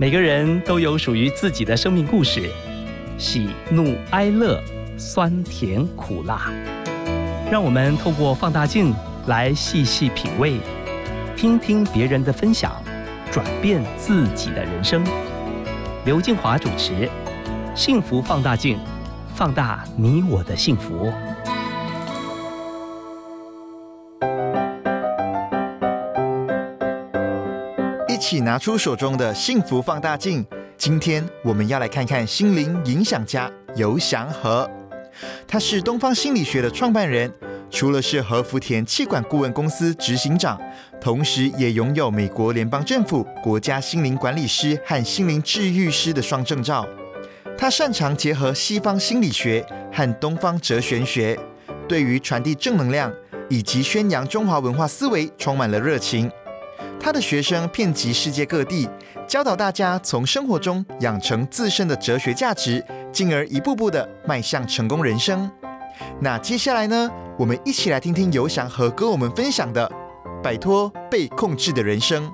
每个人都有属于自己的生命故事，喜怒哀乐，酸甜苦辣。让我们透过放大镜来细细品味，听听别人的分享，转变自己的人生。刘静华主持《幸福放大镜》，放大你我的幸福。起拿出手中的幸福放大镜。今天我们要来看看心灵影响家游祥和，他是东方心理学的创办人，除了是和福田气管顾问公司执行长，同时也拥有美国联邦政府国家心灵管理师和心灵治愈师的双证照。他擅长结合西方心理学和东方哲学学，对于传递正能量以及宣扬中华文化思维充满了热情。他的学生遍及世界各地，教导大家从生活中养成自身的哲学价值，进而一步步的迈向成功人生。那接下来呢？我们一起来听听游翔和跟我们分享的摆脱被控制的人生。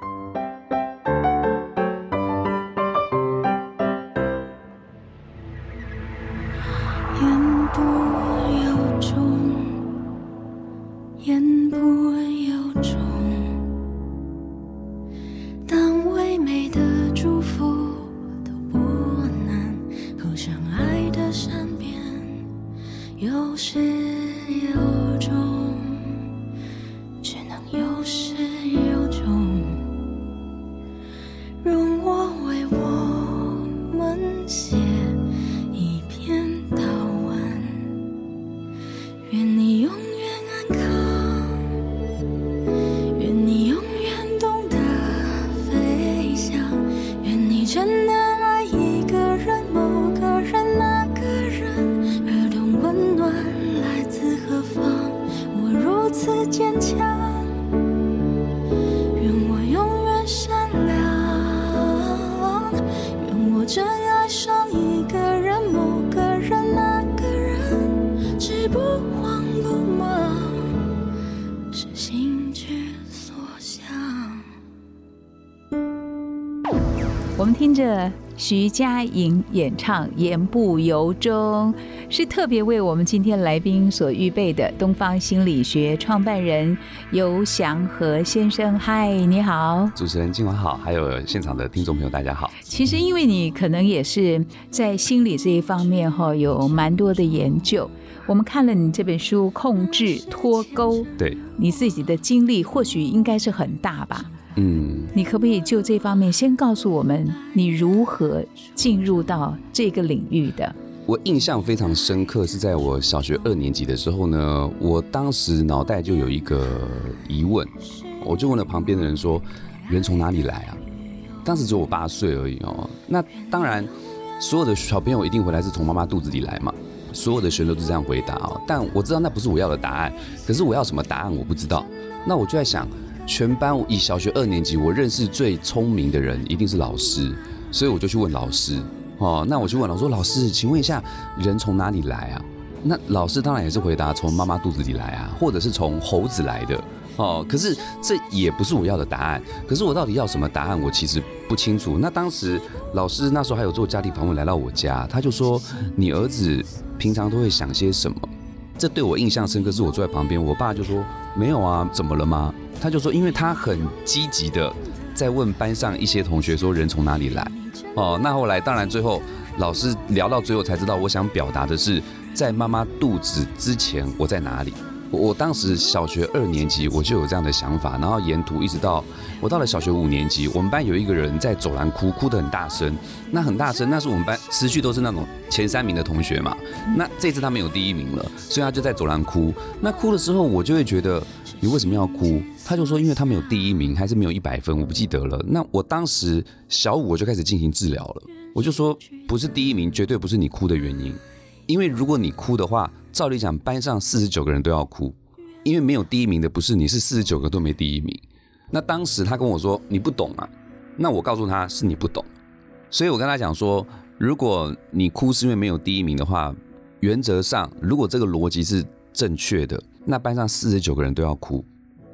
徐佳莹演唱《言不由衷》，是特别为我们今天来宾所预备的。东方心理学创办人游祥和先生，嗨，你好！主持人今晚好，还有现场的听众朋友，大家好。其实，因为你可能也是在心理这一方面哈，有蛮多的研究。我们看了你这本书《控制脱钩》，对你自己的经历，或许应该是很大吧。嗯，你可不可以就这方面先告诉我们，你如何进入到这个领域的？我印象非常深刻，是在我小学二年级的时候呢，我当时脑袋就有一个疑问，我就问了旁边的人说：“人从哪里来啊？”当时只有我八岁而已哦。那当然，所有的小朋友一定回来是从妈妈肚子里来嘛，所有的学生都是这样回答哦。但我知道那不是我要的答案，可是我要什么答案我不知道。那我就在想。全班以小学二年级，我认识最聪明的人一定是老师，所以我就去问老师。哦，那我去问老师说：“老师，请问一下，人从哪里来啊？”那老师当然也是回答从妈妈肚子里来啊，或者是从猴子来的。哦，可是这也不是我要的答案。可是我到底要什么答案，我其实不清楚。那当时老师那时候还有做家庭访问来到我家，他就说：“你儿子平常都会想些什么？”这对我印象深刻，是我坐在旁边，我爸就说：“没有啊，怎么了吗？”他就说，因为他很积极的在问班上一些同学说人从哪里来，哦，那后来当然最后老师聊到最后才知道，我想表达的是在妈妈肚子之前我在哪里。我当时小学二年级我就有这样的想法，然后沿途一直到我到了小学五年级，我们班有一个人在走廊哭，哭得很大声，那很大声，那是我们班持续都是那种前三名的同学嘛，那这次他没有第一名了，所以他就在走廊哭。那哭的时候，我就会觉得。你为什么要哭？他就说，因为他没有第一名，还是没有一百分，我不记得了。那我当时小五我就开始进行治疗了。我就说，不是第一名，绝对不是你哭的原因。因为如果你哭的话，照理讲班上四十九个人都要哭，因为没有第一名的不是你，是四十九个都没第一名。那当时他跟我说你不懂啊，那我告诉他是你不懂。所以我跟他讲说，如果你哭是因为没有第一名的话，原则上如果这个逻辑是正确的。那班上四十九个人都要哭，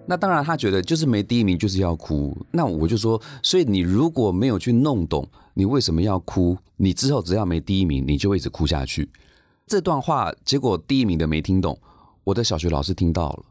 那当然他觉得就是没第一名就是要哭。那我就说，所以你如果没有去弄懂你为什么要哭，你之后只要没第一名，你就会一直哭下去。这段话结果第一名的没听懂，我的小学老师听到了。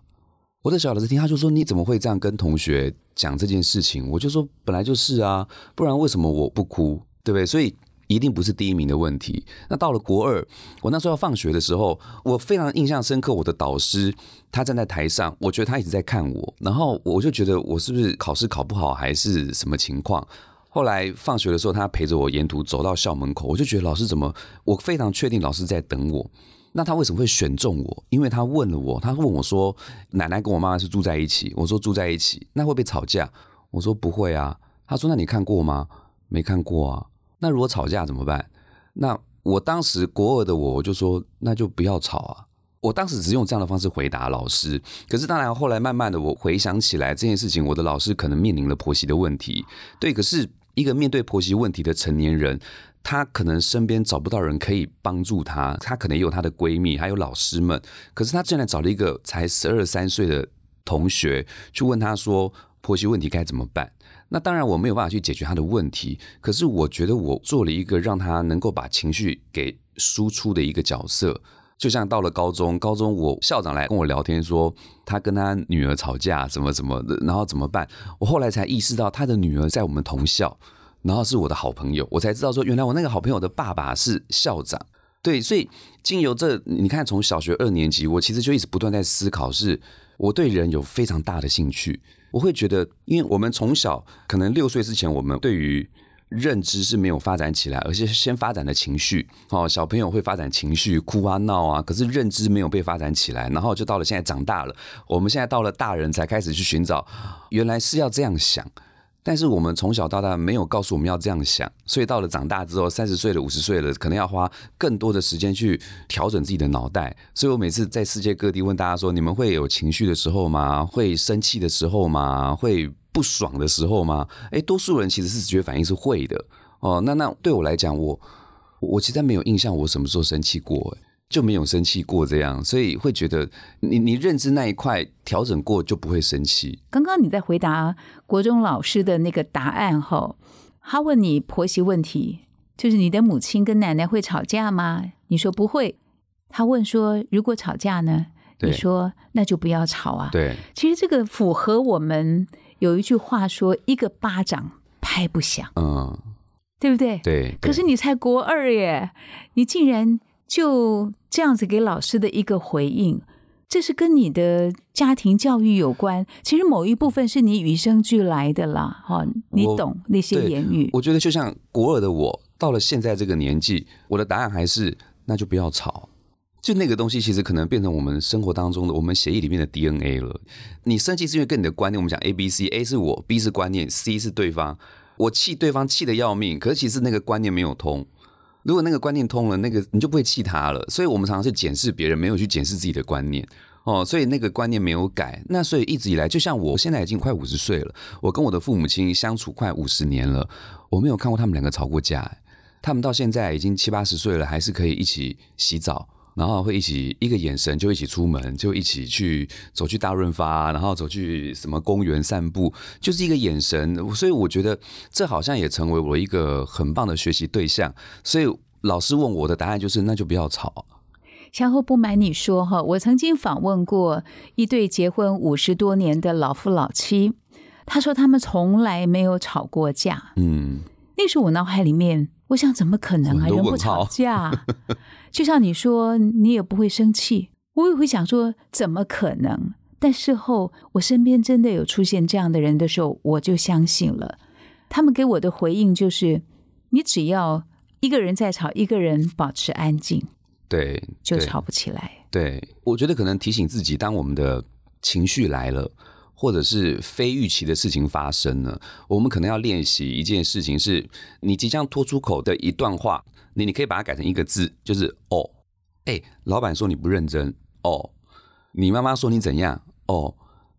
我的小老师听，他就说：“你怎么会这样跟同学讲这件事情？”我就说：“本来就是啊，不然为什么我不哭？对不对？所以一定不是第一名的问题。那到了国二，我那时候要放学的时候，我非常印象深刻。我的导师他站在台上，我觉得他一直在看我，然后我就觉得我是不是考试考不好，还是什么情况？后来放学的时候，他陪着我沿途走到校门口，我就觉得老师怎么？我非常确定老师在等我。那他为什么会选中我？因为他问了我，他问我说：“奶奶跟我妈妈是住在一起。”我说：“住在一起。”那会不会吵架？我说：“不会啊。”他说：“那你看过吗？”没看过啊。那如果吵架怎么办？那我当时国二的我，我就说：“那就不要吵啊。”我当时只用这样的方式回答老师。可是当然后来慢慢的我回想起来这件事情，我的老师可能面临了婆媳的问题。对，可是一个面对婆媳问题的成年人。她可能身边找不到人可以帮助她，她可能有她的闺蜜，还有老师们。可是她竟然找了一个才十二三岁的同学去问她说婆媳问题该怎么办？那当然我没有办法去解决她的问题，可是我觉得我做了一个让她能够把情绪给输出的一个角色。就像到了高中，高中我校长来跟我聊天说他跟他女儿吵架什么什么的，然后怎么办？我后来才意识到他的女儿在我们同校。然后是我的好朋友，我才知道说，原来我那个好朋友的爸爸是校长。对，所以经由这，你看从小学二年级，我其实就一直不断在思考，是我对人有非常大的兴趣。我会觉得，因为我们从小可能六岁之前，我们对于认知是没有发展起来，而是先发展的情绪。哦，小朋友会发展情绪，哭啊闹啊，可是认知没有被发展起来，然后就到了现在长大了，我们现在到了大人才开始去寻找，原来是要这样想。但是我们从小到大没有告诉我们要这样想，所以到了长大之后，三十岁了、五十岁了，可能要花更多的时间去调整自己的脑袋。所以我每次在世界各地问大家说：你们会有情绪的时候吗？会生气的时候吗？会不爽的时候吗？诶，多数人其实是直觉反应是会的哦。那那对我来讲，我我其实没有印象我什么时候生气过。就没有生气过这样，所以会觉得你你认知那一块调整过就不会生气。刚刚你在回答国中老师的那个答案后，他问你婆媳问题，就是你的母亲跟奶奶会吵架吗？你说不会。他问说如果吵架呢？你说那就不要吵啊。对，其实这个符合我们有一句话说一个巴掌拍不响，嗯，对不对？对。可是你才国二耶，你竟然。就这样子给老师的一个回应，这是跟你的家庭教育有关。其实某一部分是你与生俱来的啦，哈，你懂那些言语。我觉得就像国二的我，到了现在这个年纪，我的答案还是那就不要吵。就那个东西，其实可能变成我们生活当中的，我们协议里面的 DNA 了。你生气是因为跟你的观念，我们讲 A、B、C，A 是我，B 是观念，C 是对方。我气对方气的要命，可是其实那个观念没有通。如果那个观念通了，那个你就不会气他了。所以我们常常是检视别人，没有去检视自己的观念哦。所以那个观念没有改，那所以一直以来，就像我现在已经快五十岁了，我跟我的父母亲相处快五十年了，我没有看过他们两个吵过架。他们到现在已经七八十岁了，还是可以一起洗澡。然后会一起一个眼神就一起出门，就一起去走去大润发，然后走去什么公园散步，就是一个眼神。所以我觉得这好像也成为我一个很棒的学习对象。所以老师问我的答案就是，那就不要吵。相后不瞒你说哈，我曾经访问过一对结婚五十多年的老夫老妻，他说他们从来没有吵过架。嗯，那时候我脑海里面。我想怎么可能啊？人不吵架，就像你说，你也不会生气。我也会想说，怎么可能？但事后我身边真的有出现这样的人的时候，我就相信了。他们给我的回应就是：你只要一个人在吵，一个人保持安静，对，就吵不起来。对，我觉得可能提醒自己，当我们的情绪来了。或者是非预期的事情发生了，我们可能要练习一件事情，是你即将脱出口的一段话，你你可以把它改成一个字，就是哦，哎，老板说你不认真，哦，你妈妈说你怎样，哦，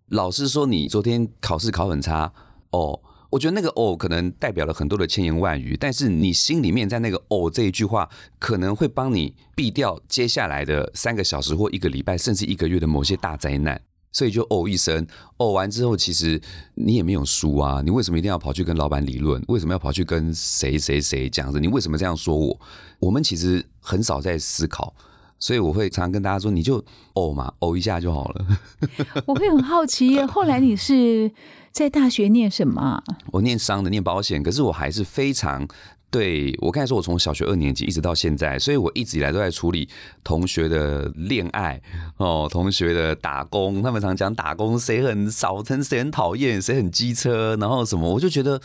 老师说你昨天考试考很差，哦，我觉得那个哦可能代表了很多的千言万语，但是你心里面在那个哦这一句话，可能会帮你避掉接下来的三个小时或一个礼拜，甚至一个月的某些大灾难。所以就哦一声，哦完之后，其实你也没有输啊，你为什么一定要跑去跟老板理论？为什么要跑去跟谁谁谁讲着？你为什么这样说我？我们其实很少在思考，所以我会常常跟大家说，你就哦嘛，哦一下就好了。我会很好奇耶，后来你是在大学念什么啊？我念商的，念保险，可是我还是非常对我刚才说，我从小学二年级一直到现在，所以我一直以来都在处理同学的恋爱哦，同学的打工，他们常讲打工谁很少，谁很讨厌，谁很机车，然后什么，我就觉得，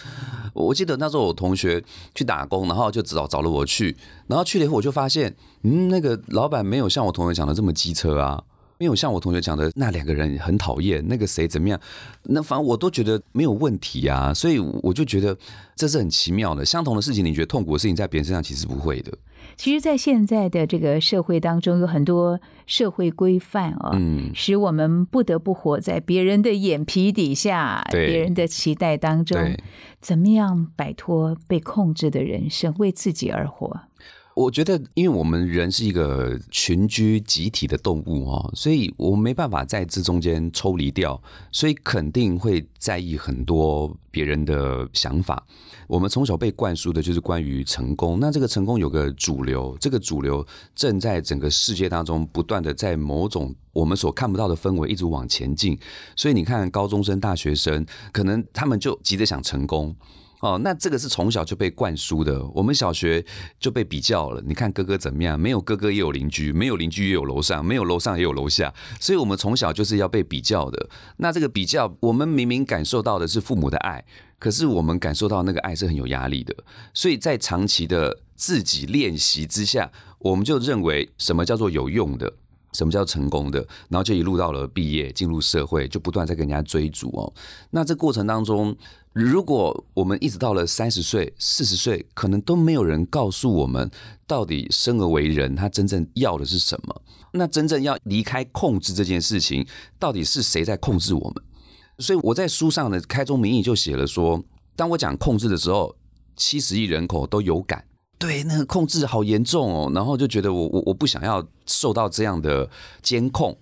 我记得那时候我同学去打工，然后就找找了我去，然后去了以后我就发现，嗯，那个老板没有像我同学讲的这么机车啊。没有像我同学讲的那两个人很讨厌，那个谁怎么样？那反正我都觉得没有问题啊，所以我就觉得这是很奇妙的。相同的事情，你觉得痛苦的事情，在别人身上其实不会的。其实，在现在的这个社会当中，有很多社会规范啊，嗯，使我们不得不活在别人的眼皮底下，别人的期待当中。怎么样摆脱被控制的人生，为自己而活？我觉得，因为我们人是一个群居集体的动物哦，所以我们没办法在这中间抽离掉，所以肯定会在意很多别人的想法。我们从小被灌输的就是关于成功，那这个成功有个主流，这个主流正在整个世界当中不断的在某种我们所看不到的氛围一直往前进，所以你看高中生、大学生，可能他们就急着想成功。哦，那这个是从小就被灌输的。我们小学就被比较了。你看哥哥怎么样？没有哥哥也有邻居，没有邻居也有楼上，没有楼上也有楼下。所以，我们从小就是要被比较的。那这个比较，我们明明感受到的是父母的爱，可是我们感受到那个爱是很有压力的。所以在长期的自己练习之下，我们就认为什么叫做有用的，什么叫成功的，然后就一路到了毕业，进入社会，就不断在跟人家追逐哦。那这过程当中。如果我们一直到了三十岁、四十岁，可能都没有人告诉我们，到底生而为人，他真正要的是什么？那真正要离开控制这件事情，到底是谁在控制我们？所以我在书上的开宗明义就写了说，当我讲控制的时候，七十亿人口都有感，对那个控制好严重哦，然后就觉得我我我不想要受到这样的监控，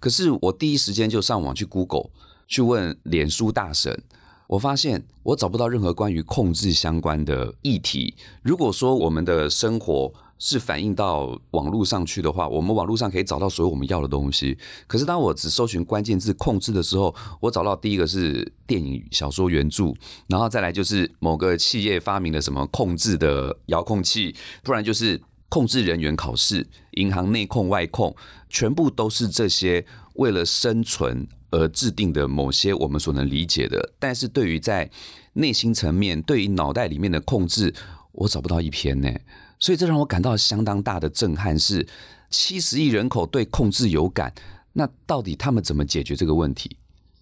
可是我第一时间就上网去 Google 去问脸书大神。我发现我找不到任何关于控制相关的议题。如果说我们的生活是反映到网络上去的话，我们网络上可以找到所有我们要的东西。可是当我只搜寻关键字“控制”的时候，我找到第一个是电影、小说原著，然后再来就是某个企业发明了什么控制的遥控器，不然就是控制人员考试、银行内控、外控，全部都是这些为了生存。而制定的某些我们所能理解的，但是对于在内心层面，对于脑袋里面的控制，我找不到一篇呢。所以这让我感到相当大的震撼：是七十亿人口对控制有感，那到底他们怎么解决这个问题？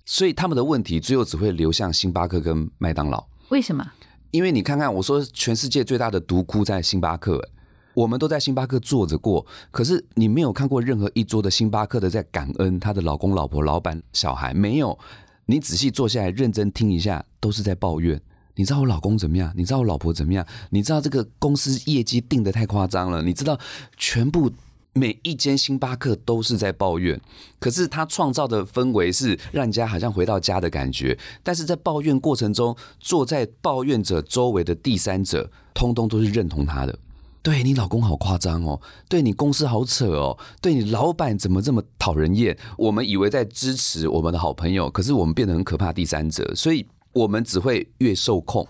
所以他们的问题最后只会流向星巴克跟麦当劳。为什么？因为你看看，我说全世界最大的毒窟在星巴克。我们都在星巴克坐着过，可是你没有看过任何一桌的星巴克的在感恩他的老公、老婆、老板、小孩，没有。你仔细坐下来认真听一下，都是在抱怨。你知道我老公怎么样？你知道我老婆怎么样？你知道这个公司业绩定的太夸张了？你知道全部每一间星巴克都是在抱怨，可是他创造的氛围是让人家好像回到家的感觉。但是在抱怨过程中，坐在抱怨者周围的第三者，通通都是认同他的。对你老公好夸张哦，对你公司好扯哦，对你老板怎么这么讨人厌？我们以为在支持我们的好朋友，可是我们变得很可怕第三者，所以我们只会越受控。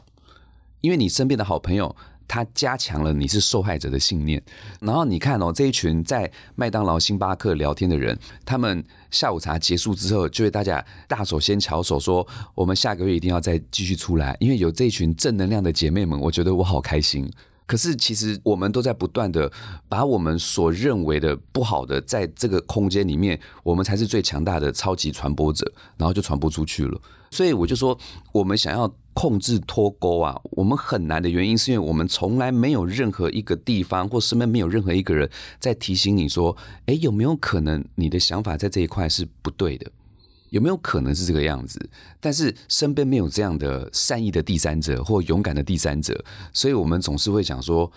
因为你身边的好朋友，他加强了你是受害者的信念。然后你看哦，这一群在麦当劳、星巴克聊天的人，他们下午茶结束之后，就会大家大手牵巧手说，我们下个月一定要再继续出来，因为有这一群正能量的姐妹们，我觉得我好开心。可是，其实我们都在不断的把我们所认为的不好的，在这个空间里面，我们才是最强大的超级传播者，然后就传播出去了。所以我就说，我们想要控制脱钩啊，我们很难的原因，是因为我们从来没有任何一个地方或身边没有任何一个人在提醒你说，哎，有没有可能你的想法在这一块是不对的？有没有可能是这个样子？但是身边没有这样的善意的第三者或勇敢的第三者，所以我们总是会想说，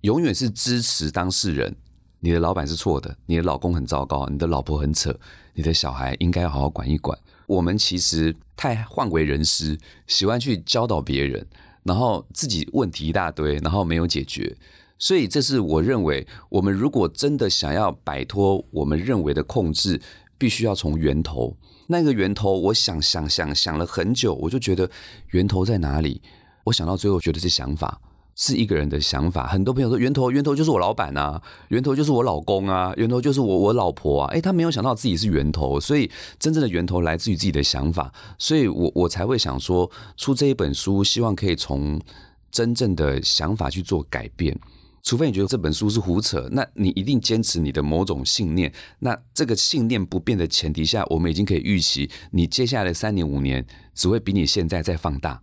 永远是支持当事人你的老板是错的，你的老公很糟糕，你的老婆很扯，你的小孩应该要好好管一管。我们其实太换为人师，喜欢去教导别人，然后自己问题一大堆，然后没有解决。所以这是我认为，我们如果真的想要摆脱我们认为的控制，必须要从源头。那个源头，我想想想想了很久，我就觉得源头在哪里？我想到最后，觉得是想法。是一个人的想法，很多朋友说源头源头就是我老板啊，源头就是我老公啊，源头就是我我老婆啊，诶，他没有想到自己是源头，所以真正的源头来自于自己的想法，所以我我才会想说出这一本书，希望可以从真正的想法去做改变。除非你觉得这本书是胡扯，那你一定坚持你的某种信念，那这个信念不变的前提下，我们已经可以预期你接下来的三年五年只会比你现在再放大。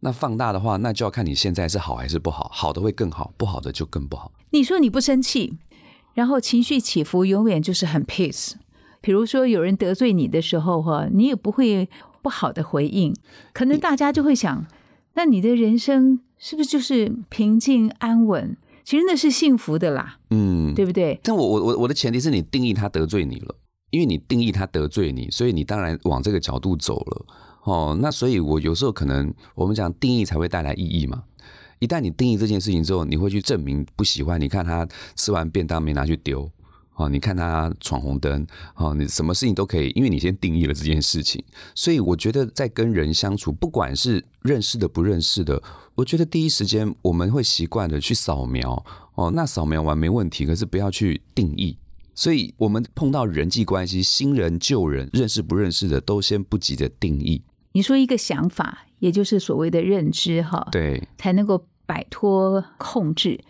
那放大的话，那就要看你现在是好还是不好，好的会更好，不好的就更不好。你说你不生气，然后情绪起伏永远就是很 peace。比如说有人得罪你的时候，哈，你也不会不好的回应，可能大家就会想，那你的人生是不是就是平静安稳？其实那是幸福的啦，嗯，对不对？但我我我我的前提是你定义他得罪你了，因为你定义他得罪你，所以你当然往这个角度走了。哦，那所以，我有时候可能我们讲定义才会带来意义嘛。一旦你定义这件事情之后，你会去证明不喜欢。你看他吃完便当没拿去丢，哦，你看他闯红灯，哦，你什么事情都可以，因为你先定义了这件事情。所以我觉得在跟人相处，不管是认识的不认识的，我觉得第一时间我们会习惯的去扫描，哦，那扫描完没问题，可是不要去定义。所以我们碰到人际关系，新人旧人，认识不认识的，都先不急着定义。你说一个想法，也就是所谓的认知，哈，对，才能够摆脱控制。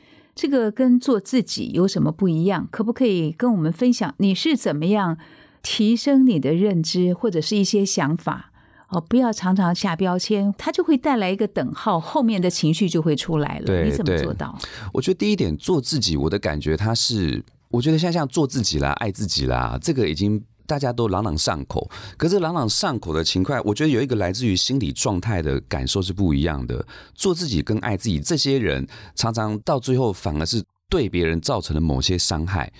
这个跟做自己有什么不一样？可不可以跟我们分享？你是怎么样提升你的认知，或者是一些想法？哦，不要常常下标签，它就会带来一个等号，后面的情绪就会出来了。你怎么做到？我觉得第一点，做自己，我的感觉，它是，我觉得像像做自己啦，爱自己啦，这个已经。大家都朗朗上口，可是朗朗上口的情况，我觉得有一个来自于心理状态的感受是不一样的。做自己跟爱自己，这些人常常到最后反而是对别人造成了某些伤害，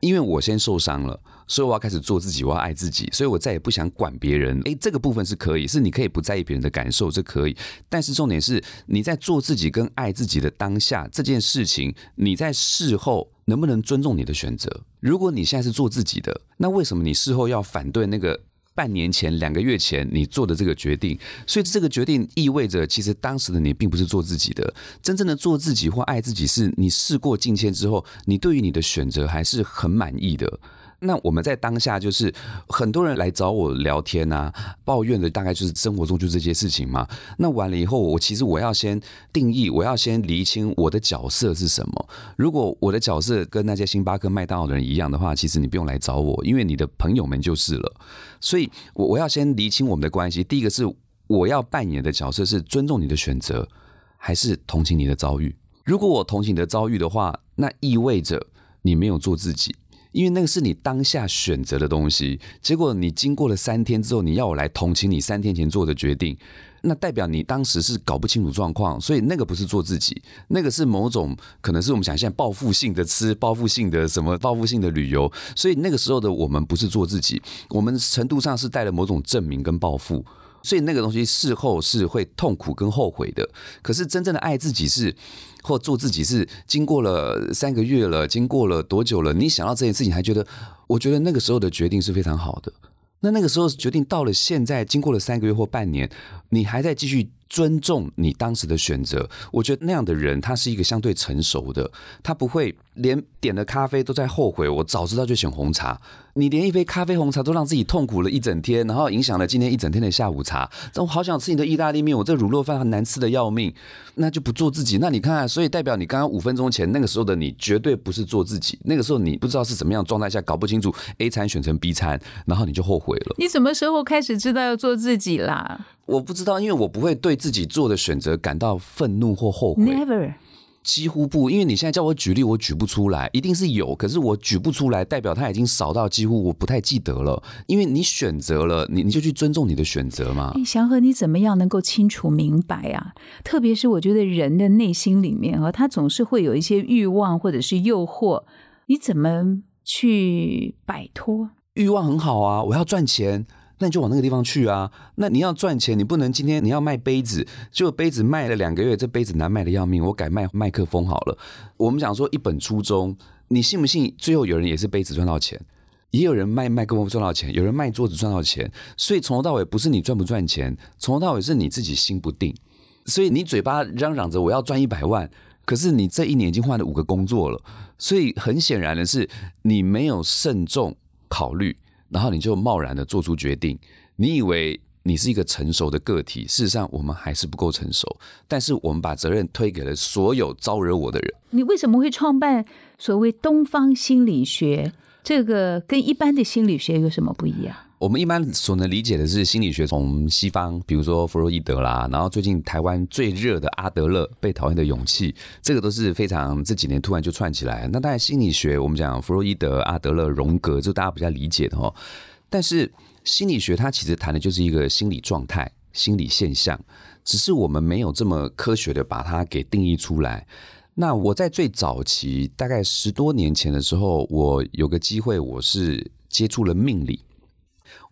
因为我先受伤了。所以我要开始做自己，我要爱自己，所以我再也不想管别人。诶，这个部分是可以，是你可以不在意别人的感受，这可以。但是重点是，你在做自己跟爱自己的当下这件事情，你在事后能不能尊重你的选择？如果你现在是做自己的，那为什么你事后要反对那个半年前、两个月前你做的这个决定？所以这个决定意味着，其实当时的你并不是做自己的。真正的做自己或爱自己，是你事过境迁之后，你对于你的选择还是很满意的。那我们在当下就是很多人来找我聊天啊，抱怨的大概就是生活中就这些事情嘛。那完了以后，我其实我要先定义，我要先厘清我的角色是什么。如果我的角色跟那些星巴克、麦当劳的人一样的话，其实你不用来找我，因为你的朋友们就是了。所以，我我要先厘清我们的关系。第一个是我要扮演的角色是尊重你的选择，还是同情你的遭遇？如果我同情你的遭遇的话，那意味着你没有做自己。因为那个是你当下选择的东西，结果你经过了三天之后，你要我来同情你三天前做的决定，那代表你当时是搞不清楚状况，所以那个不是做自己，那个是某种可能是我们想现在报复性的吃，报复性的什么，报复性的旅游，所以那个时候的我们不是做自己，我们程度上是带了某种证明跟报复。所以那个东西事后是会痛苦跟后悔的，可是真正的爱自己是，或做自己是，经过了三个月了，经过了多久了？你想到这件事情还觉得，我觉得那个时候的决定是非常好的。那那个时候决定到了现在，经过了三个月或半年，你还在继续。尊重你当时的选择，我觉得那样的人他是一个相对成熟的，他不会连点了咖啡都在后悔。我早知道就选红茶，你连一杯咖啡红茶都让自己痛苦了一整天，然后影响了今天一整天的下午茶。我好想吃你的意大利面，我这卤肉饭很难吃的要命，那就不做自己。那你看，所以代表你刚刚五分钟前那个时候的你，绝对不是做自己。那个时候你不知道是怎么样状态下，搞不清楚 A 餐选成 B 餐，然后你就后悔了。你什么时候开始知道要做自己啦？我不知道，因为我不会对自己做的选择感到愤怒或后悔。Never，几乎不。因为你现在叫我举例，我举不出来，一定是有，可是我举不出来，代表他已经少到几乎我不太记得了。因为你选择了，你你就去尊重你的选择嘛。祥和，你怎么样能够清楚明白啊？特别是我觉得人的内心里面啊，他总是会有一些欲望或者是诱惑，你怎么去摆脱？欲望很好啊，我要赚钱，那你就往那个地方去啊。那你要赚钱，你不能今天你要卖杯子，就杯子卖了两个月，这杯子难卖的要命，我改卖麦克风好了。我们讲说一本初衷，你信不信？最后有人也是杯子赚到钱，也有人卖麦克风赚到钱，有人卖桌子赚到钱。所以从头到尾不是你赚不赚钱，从头到尾是你自己心不定。所以你嘴巴嚷嚷着我要赚一百万，可是你这一年已经换了五个工作了，所以很显然的是你没有慎重。考虑，然后你就贸然的做出决定。你以为你是一个成熟的个体，事实上我们还是不够成熟。但是我们把责任推给了所有招惹我的人。你为什么会创办所谓东方心理学？这个跟一般的心理学有什么不一样？我们一般所能理解的是心理学从西方，比如说弗洛伊德啦，然后最近台湾最热的阿德勒，被讨厌的勇气，这个都是非常这几年突然就串起来。那当然心理学，我们讲弗洛伊德、阿德勒、荣格，就大家比较理解的哈。但是心理学它其实谈的就是一个心理状态、心理现象，只是我们没有这么科学的把它给定义出来。那我在最早期，大概十多年前的时候，我有个机会，我是接触了命理。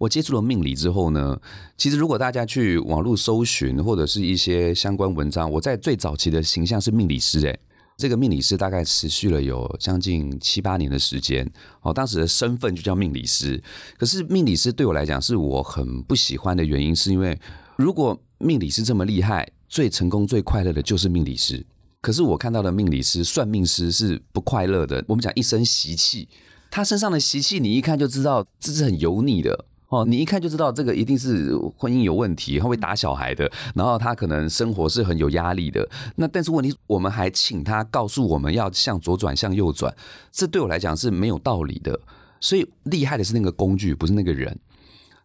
我接触了命理之后呢，其实如果大家去网络搜寻或者是一些相关文章，我在最早期的形象是命理师，诶，这个命理师大概持续了有将近七八年的时间，哦，当时的身份就叫命理师。可是命理师对我来讲是我很不喜欢的原因，是因为如果命理师这么厉害，最成功、最快乐的就是命理师。可是我看到的命理师、算命师是不快乐的。我们讲一身习气，他身上的习气，你一看就知道这是很油腻的。哦，你一看就知道这个一定是婚姻有问题，他会打小孩的，然后他可能生活是很有压力的。那但是问题，我们还请他告诉我们要向左转向右转，这对我来讲是没有道理的。所以厉害的是那个工具，不是那个人。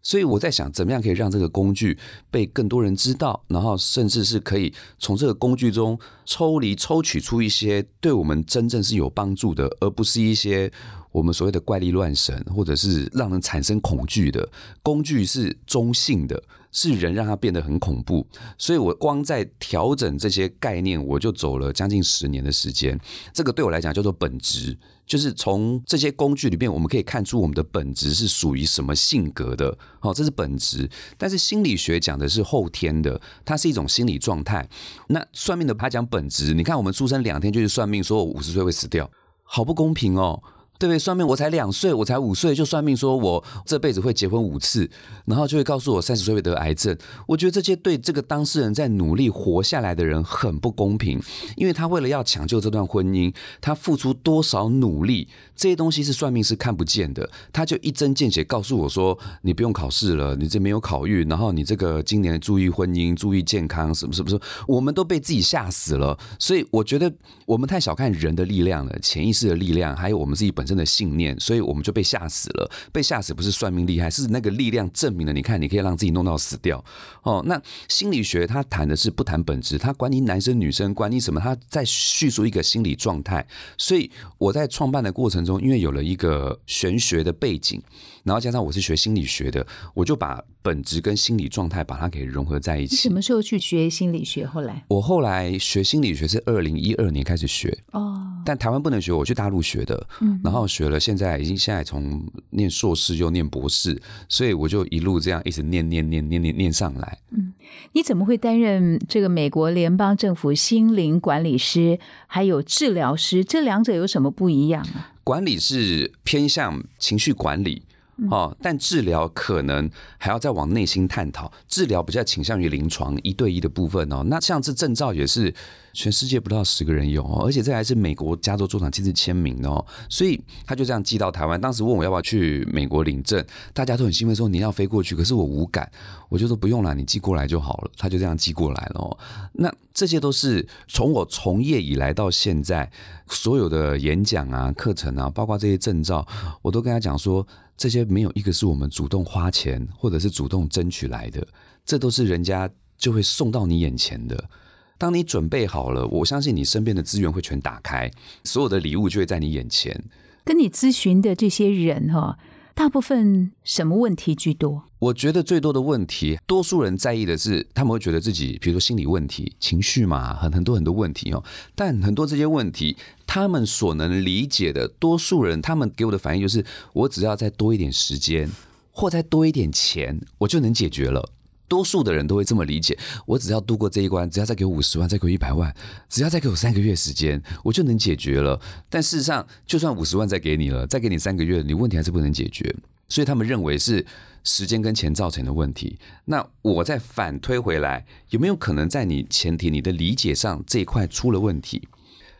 所以我在想，怎么样可以让这个工具被更多人知道，然后甚至是可以从这个工具中抽离、抽取出一些对我们真正是有帮助的，而不是一些。我们所谓的怪力乱神，或者是让人产生恐惧的工具是中性的，是人让它变得很恐怖。所以我光在调整这些概念，我就走了将近十年的时间。这个对我来讲叫做本质，就是从这些工具里面，我们可以看出我们的本质是属于什么性格的。好，这是本质。但是心理学讲的是后天的，它是一种心理状态。那算命的他讲本质，你看我们出生两天就去算命，说我五十岁会死掉，好不公平哦。对不对？算命，我才两岁，我才五岁就算命，说我这辈子会结婚五次，然后就会告诉我三十岁会得癌症。我觉得这些对这个当事人在努力活下来的人很不公平，因为他为了要抢救这段婚姻，他付出多少努力，这些东西是算命是看不见的。他就一针见血告诉我说：“你不用考试了，你这没有考运，然后你这个今年注意婚姻，注意健康，什么什么什么。”我们都被自己吓死了。所以我觉得我们太小看人的力量了，潜意识的力量，还有我们自己本。真的信念，所以我们就被吓死了。被吓死不是算命厉害，是那个力量证明了。你看，你可以让自己弄到死掉。哦，那心理学它谈的是不谈本质，它管你男生女生，管你什么，它在叙述一个心理状态。所以我在创办的过程中，因为有了一个玄学的背景。然后加上我是学心理学的，我就把本质跟心理状态把它给融合在一起。什么时候去学心理学？后来我后来学心理学是二零一二年开始学哦，但台湾不能学，我去大陆学的。嗯，然后学了，现在已经现在从念硕士又念博士，所以我就一路这样一直念念念念念念上来。嗯，你怎么会担任这个美国联邦政府心灵管理师还有治疗师？这两者有什么不一样啊？管理是偏向情绪管理。哦，但治疗可能还要再往内心探讨。治疗比较倾向于临床一对一的部分哦。那像这证照也是全世界不到十个人有，而且这还是美国加州州长亲自签名哦。所以他就这样寄到台湾。当时问我要不要去美国领证，大家都很兴奋说你要飞过去，可是我无感，我就说不用了，你寄过来就好了。他就这样寄过来了。哦。那这些都是从我从业以来到现在所有的演讲啊、课程啊，包括这些证照，我都跟他讲说。这些没有一个是我们主动花钱或者是主动争取来的，这都是人家就会送到你眼前的。当你准备好了，我相信你身边的资源会全打开，所有的礼物就会在你眼前。跟你咨询的这些人哈，大部分什么问题居多？我觉得最多的问题，多数人在意的是，他们会觉得自己，比如说心理问题、情绪嘛，很很多很多问题哦。但很多这些问题，他们所能理解的，多数人他们给我的反应就是，我只要再多一点时间，或再多一点钱，我就能解决了。多数的人都会这么理解，我只要度过这一关，只要再给我五十万，再给我一百万，只要再给我三个月时间，我就能解决了。但事实上，就算五十万再给你了，再给你三个月，你问题还是不能解决。所以他们认为是时间跟钱造成的问题。那我再反推回来，有没有可能在你前提、你的理解上这一块出了问题？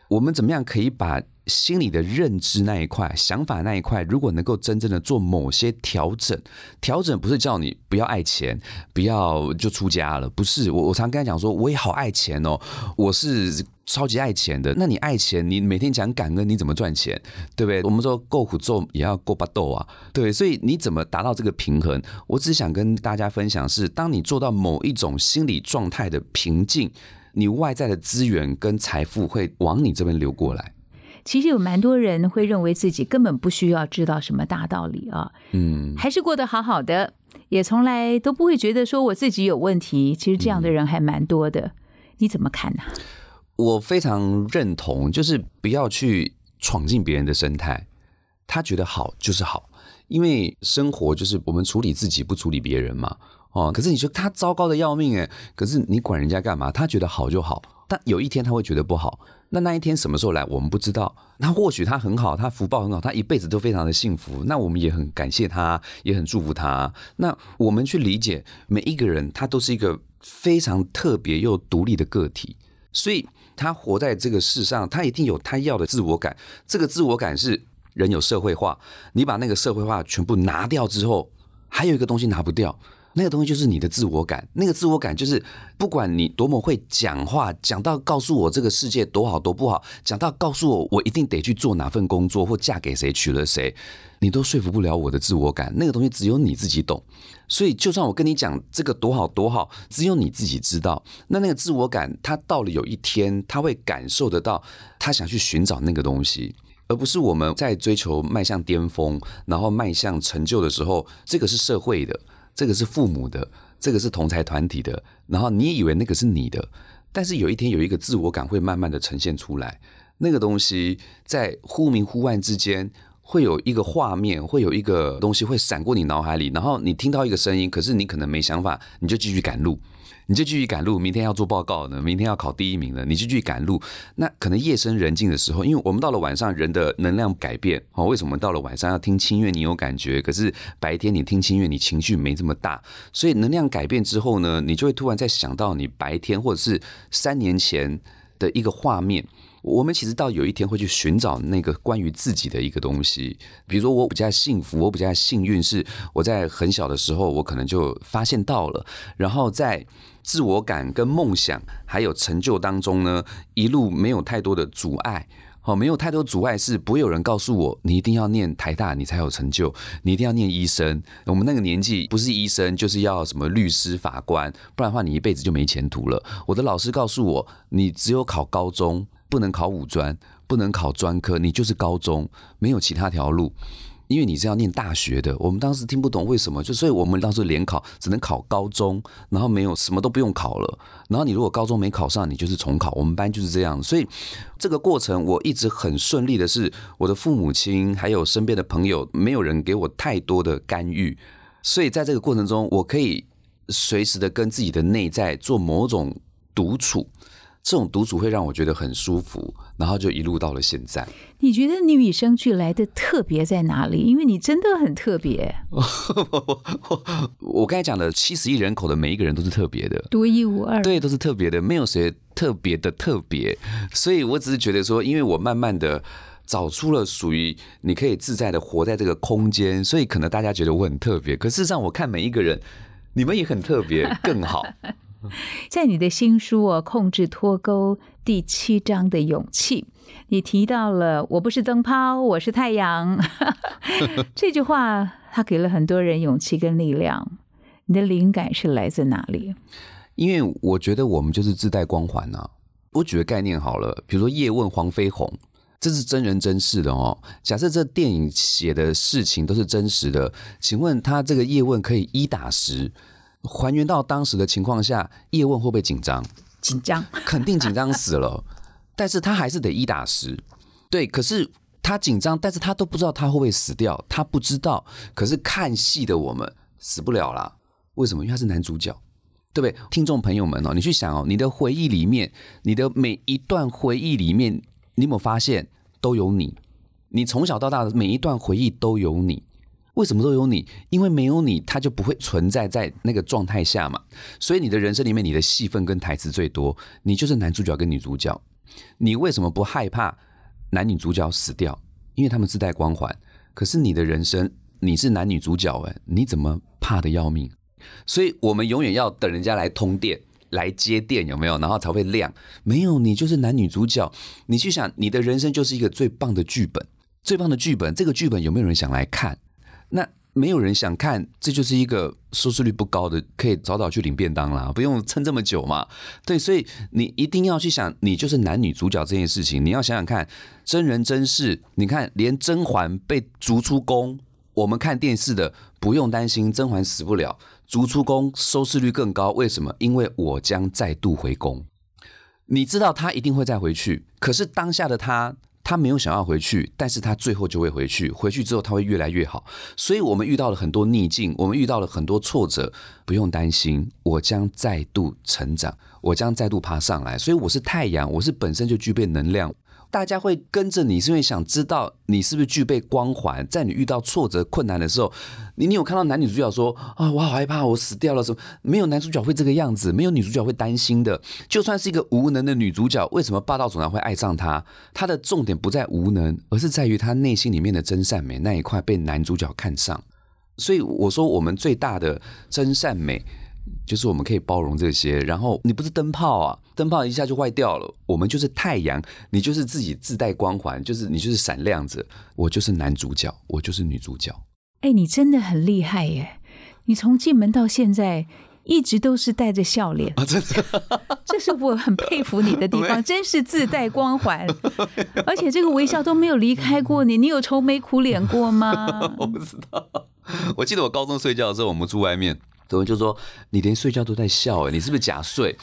我们怎么样可以把？心理的认知那一块，想法那一块，如果能够真正的做某些调整，调整不是叫你不要爱钱，不要就出家了，不是。我我常跟他讲说，我也好爱钱哦，我是超级爱钱的。那你爱钱，你每天讲感恩，你怎么赚钱？对不对？我们说够苦做也要够巴豆啊，对。所以你怎么达到这个平衡？我只想跟大家分享是，当你做到某一种心理状态的平静，你外在的资源跟财富会往你这边流过来。其实有蛮多人会认为自己根本不需要知道什么大道理啊，嗯，还是过得好好的，也从来都不会觉得说我自己有问题。其实这样的人还蛮多的，你怎么看呢？我非常认同，就是不要去闯进别人的生态，他觉得好就是好，因为生活就是我们处理自己，不处理别人嘛。哦，可是你说他糟糕的要命哎，可是你管人家干嘛？他觉得好就好，但有一天他会觉得不好。那那一天什么时候来，我们不知道。那或许他很好，他福报很好，他一辈子都非常的幸福。那我们也很感谢他，也很祝福他。那我们去理解每一个人，他都是一个非常特别又独立的个体，所以他活在这个世上，他一定有他要的自我感。这个自我感是人有社会化，你把那个社会化全部拿掉之后，还有一个东西拿不掉。那个东西就是你的自我感，那个自我感就是不管你多么会讲话，讲到告诉我这个世界多好多不好，讲到告诉我我一定得去做哪份工作或嫁给谁娶了谁，你都说服不了我的自我感。那个东西只有你自己懂，所以就算我跟你讲这个多好多好，只有你自己知道。那那个自我感，他到了有一天，他会感受得到，他想去寻找那个东西，而不是我们在追求迈向巅峰，然后迈向成就的时候，这个是社会的。这个是父母的，这个是同才团体的，然后你以为那个是你的，但是有一天有一个自我感会慢慢的呈现出来，那个东西在忽明忽暗之间，会有一个画面，会有一个东西会闪过你脑海里，然后你听到一个声音，可是你可能没想法，你就继续赶路。你就继续赶路，明天要做报告呢，明天要考第一名了，你就继续赶路。那可能夜深人静的时候，因为我们到了晚上，人的能量改变哦。为什么到了晚上要听清乐，你有感觉？可是白天你听清乐，你情绪没这么大。所以能量改变之后呢，你就会突然在想到你白天或者是三年前的一个画面。我们其实到有一天会去寻找那个关于自己的一个东西，比如说我比较幸福，我比较幸运，是我在很小的时候我可能就发现到了，然后在自我感跟梦想还有成就当中呢，一路没有太多的阻碍，哦，没有太多阻碍是不会有人告诉我你一定要念台大你才有成就，你一定要念医生，我们那个年纪不是医生就是要什么律师法官，不然的话你一辈子就没前途了。我的老师告诉我，你只有考高中。不能考五专，不能考专科，你就是高中，没有其他条路，因为你是要念大学的。我们当时听不懂为什么，就所以我们当时联考只能考高中，然后没有什么都不用考了。然后你如果高中没考上，你就是重考。我们班就是这样，所以这个过程我一直很顺利的是，我的父母亲还有身边的朋友，没有人给我太多的干预，所以在这个过程中，我可以随时的跟自己的内在做某种独处。这种独处会让我觉得很舒服，然后就一路到了现在。你觉得你与生俱来的特别在哪里？因为你真的很特别。我刚才讲的七十亿人口的每一个人都是特别的，独一无二。对，都是特别的，没有谁特别的特别。所以我只是觉得说，因为我慢慢的找出了属于你可以自在的活在这个空间，所以可能大家觉得我很特别。可事实上，我看每一个人，你们也很特别，更好。在你的新书《哦控制脱钩》第七章的勇气，你提到了“我不是灯泡，我是太阳” 这句话，它给了很多人勇气跟力量。你的灵感是来自哪里？因为我觉得我们就是自带光环啊。我举个概念好了，比如说叶问黄飞鸿，这是真人真事的哦。假设这电影写的事情都是真实的，请问他这个叶问可以一打十，还原到当时的情况下，叶问会不会紧张？紧张，肯定紧张死了。但是他还是得一打十，对。可是他紧张，但是他都不知道他会不会死掉，他不知道。可是看戏的我们死不了啦，为什么？因为他是男主角。对不对，听众朋友们哦，你去想哦，你的回忆里面，你的每一段回忆里面，你有没有发现都有你？你从小到大的每一段回忆都有你，为什么都有你？因为没有你，它就不会存在在那个状态下嘛。所以你的人生里面，你的戏份跟台词最多，你就是男主角跟女主角。你为什么不害怕男女主角死掉？因为他们自带光环。可是你的人生，你是男女主角哎，你怎么怕的要命？所以我们永远要等人家来通电、来接电，有没有？然后才会亮。没有，你就是男女主角。你去想，你的人生就是一个最棒的剧本，最棒的剧本。这个剧本有没有人想来看？那没有人想看，这就是一个收视率不高的，可以早早去领便当啦，不用撑这么久嘛。对，所以你一定要去想，你就是男女主角这件事情。你要想想看，真人真事。你看，连甄嬛被逐出宫，我们看电视的不用担心甄嬛死不了。逐出宫收视率更高，为什么？因为我将再度回宫。你知道他一定会再回去，可是当下的他，他没有想要回去，但是他最后就会回去。回去之后，他会越来越好。所以我们遇到了很多逆境，我们遇到了很多挫折，不用担心，我将再度成长，我将再度爬上来。所以我是太阳，我是本身就具备能量。大家会跟着你，是因为想知道你是不是具备光环。在你遇到挫折、困难的时候，你你有看到男女主角说啊，我好害怕，我死掉了什么？没有男主角会这个样子，没有女主角会担心的。就算是一个无能的女主角，为什么霸道总裁会爱上她？她的重点不在无能，而是在于她内心里面的真善美那一块被男主角看上。所以我说，我们最大的真善美。就是我们可以包容这些，然后你不是灯泡啊，灯泡一下就坏掉了。我们就是太阳，你就是自己自带光环，就是你就是闪亮着。我就是男主角，我就是女主角。哎，你真的很厉害耶！你从进门到现在一直都是带着笑脸啊，真的，这是我很佩服你的地方，真是自带光环，而且这个微笑都没有离开过你。你有愁眉苦脸过吗？我不知道，我记得我高中睡觉的时候，我们住外面。有人就说你连睡觉都在笑哎，你是不是假睡？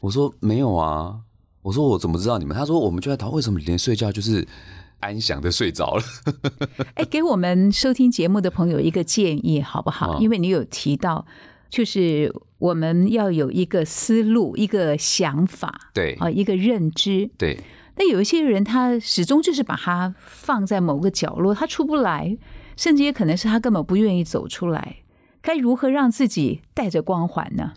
我说没有啊，我说我怎么知道你们？他说我们就在讨论为什么连睡觉就是安详的睡着了。哎，给我们收听节目的朋友一个建议好不好？因为你有提到，就是我们要有一个思路、一个想法，对啊，一个认知。对。那有一些人他始终就是把它放在某个角落，他出不来，甚至也可能是他根本不愿意走出来。该如何让自己带着光环呢？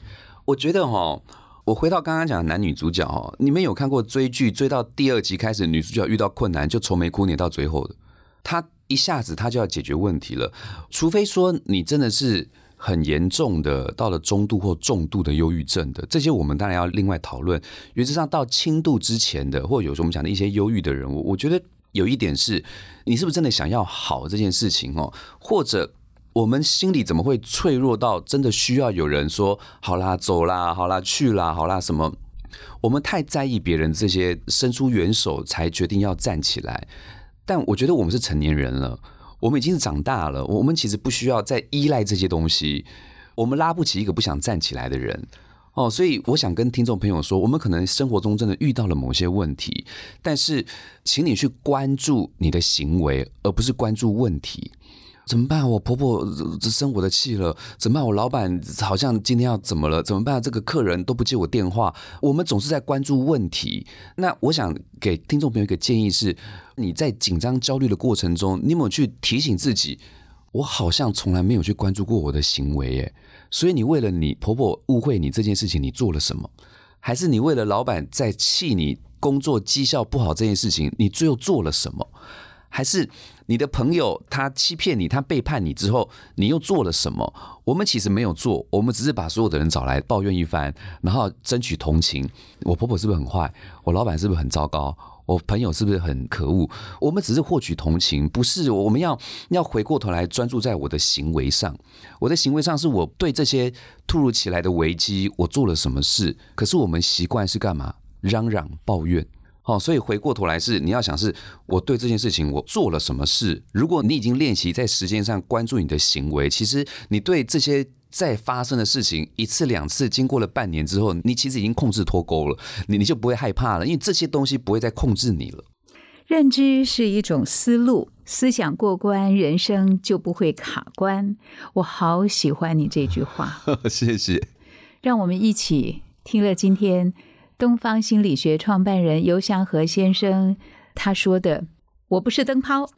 我觉得哈，我回到刚刚讲的男女主角哦，你们有看过追剧追到第二集开始，女主角遇到困难就愁眉苦脸到最后的，她一下子她就要解决问题了。除非说你真的是很严重的，到了中度或重度的忧郁症的，这些我们当然要另外讨论。原则上到轻度之前的，或者有时候我们讲的一些忧郁的人物，我觉得有一点是，你是不是真的想要好这件事情哦，或者。我们心里怎么会脆弱到真的需要有人说好啦，走啦，好啦，去啦，好啦？什么？我们太在意别人这些伸出援手才决定要站起来。但我觉得我们是成年人了，我们已经是长大了，我们其实不需要再依赖这些东西。我们拉不起一个不想站起来的人哦。所以我想跟听众朋友说，我们可能生活中真的遇到了某些问题，但是请你去关注你的行为，而不是关注问题。怎么办？我婆婆生我的气了。怎么办？我老板好像今天要怎么了？怎么办？这个客人都不接我电话。我们总是在关注问题。那我想给听众朋友一个建议是：你在紧张焦虑的过程中，你有没有去提醒自己？我好像从来没有去关注过我的行为，耶。所以你为了你婆婆误会你这件事情，你做了什么？还是你为了老板在气你工作绩效不好这件事情，你最后做了什么？还是你的朋友他欺骗你，他背叛你之后，你又做了什么？我们其实没有做，我们只是把所有的人找来抱怨一番，然后争取同情。我婆婆是不是很坏？我老板是不是很糟糕？我朋友是不是很可恶？我们只是获取同情，不是我们要要回过头来专注在我的行为上。我的行为上是我对这些突如其来的危机，我做了什么事？可是我们习惯是干嘛？嚷嚷抱怨。哦，所以回过头来是你要想是我对这件事情我做了什么事。如果你已经练习在时间上关注你的行为，其实你对这些在发生的事情一次两次，经过了半年之后，你其实已经控制脱钩了，你你就不会害怕了，因为这些东西不会再控制你了。认知是一种思路，思想过关，人生就不会卡关。我好喜欢你这句话，谢谢。让我们一起听了今天东方心理学创办人游祥和先生他说的：“我不是灯泡。”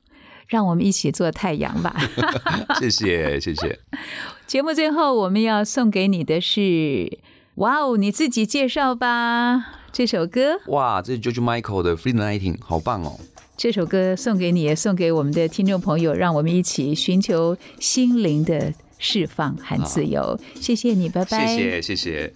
让我们一起做太阳吧。谢谢，谢谢。节目最后我们要送给你的是，哇哦，你自己介绍吧。这首歌，哇，这是 George Michael 的《Free Nighting》，好棒哦。这首歌送给你，也送给我们的听众朋友，让我们一起寻求心灵的释放和自由。谢谢你，拜拜。谢谢，谢谢。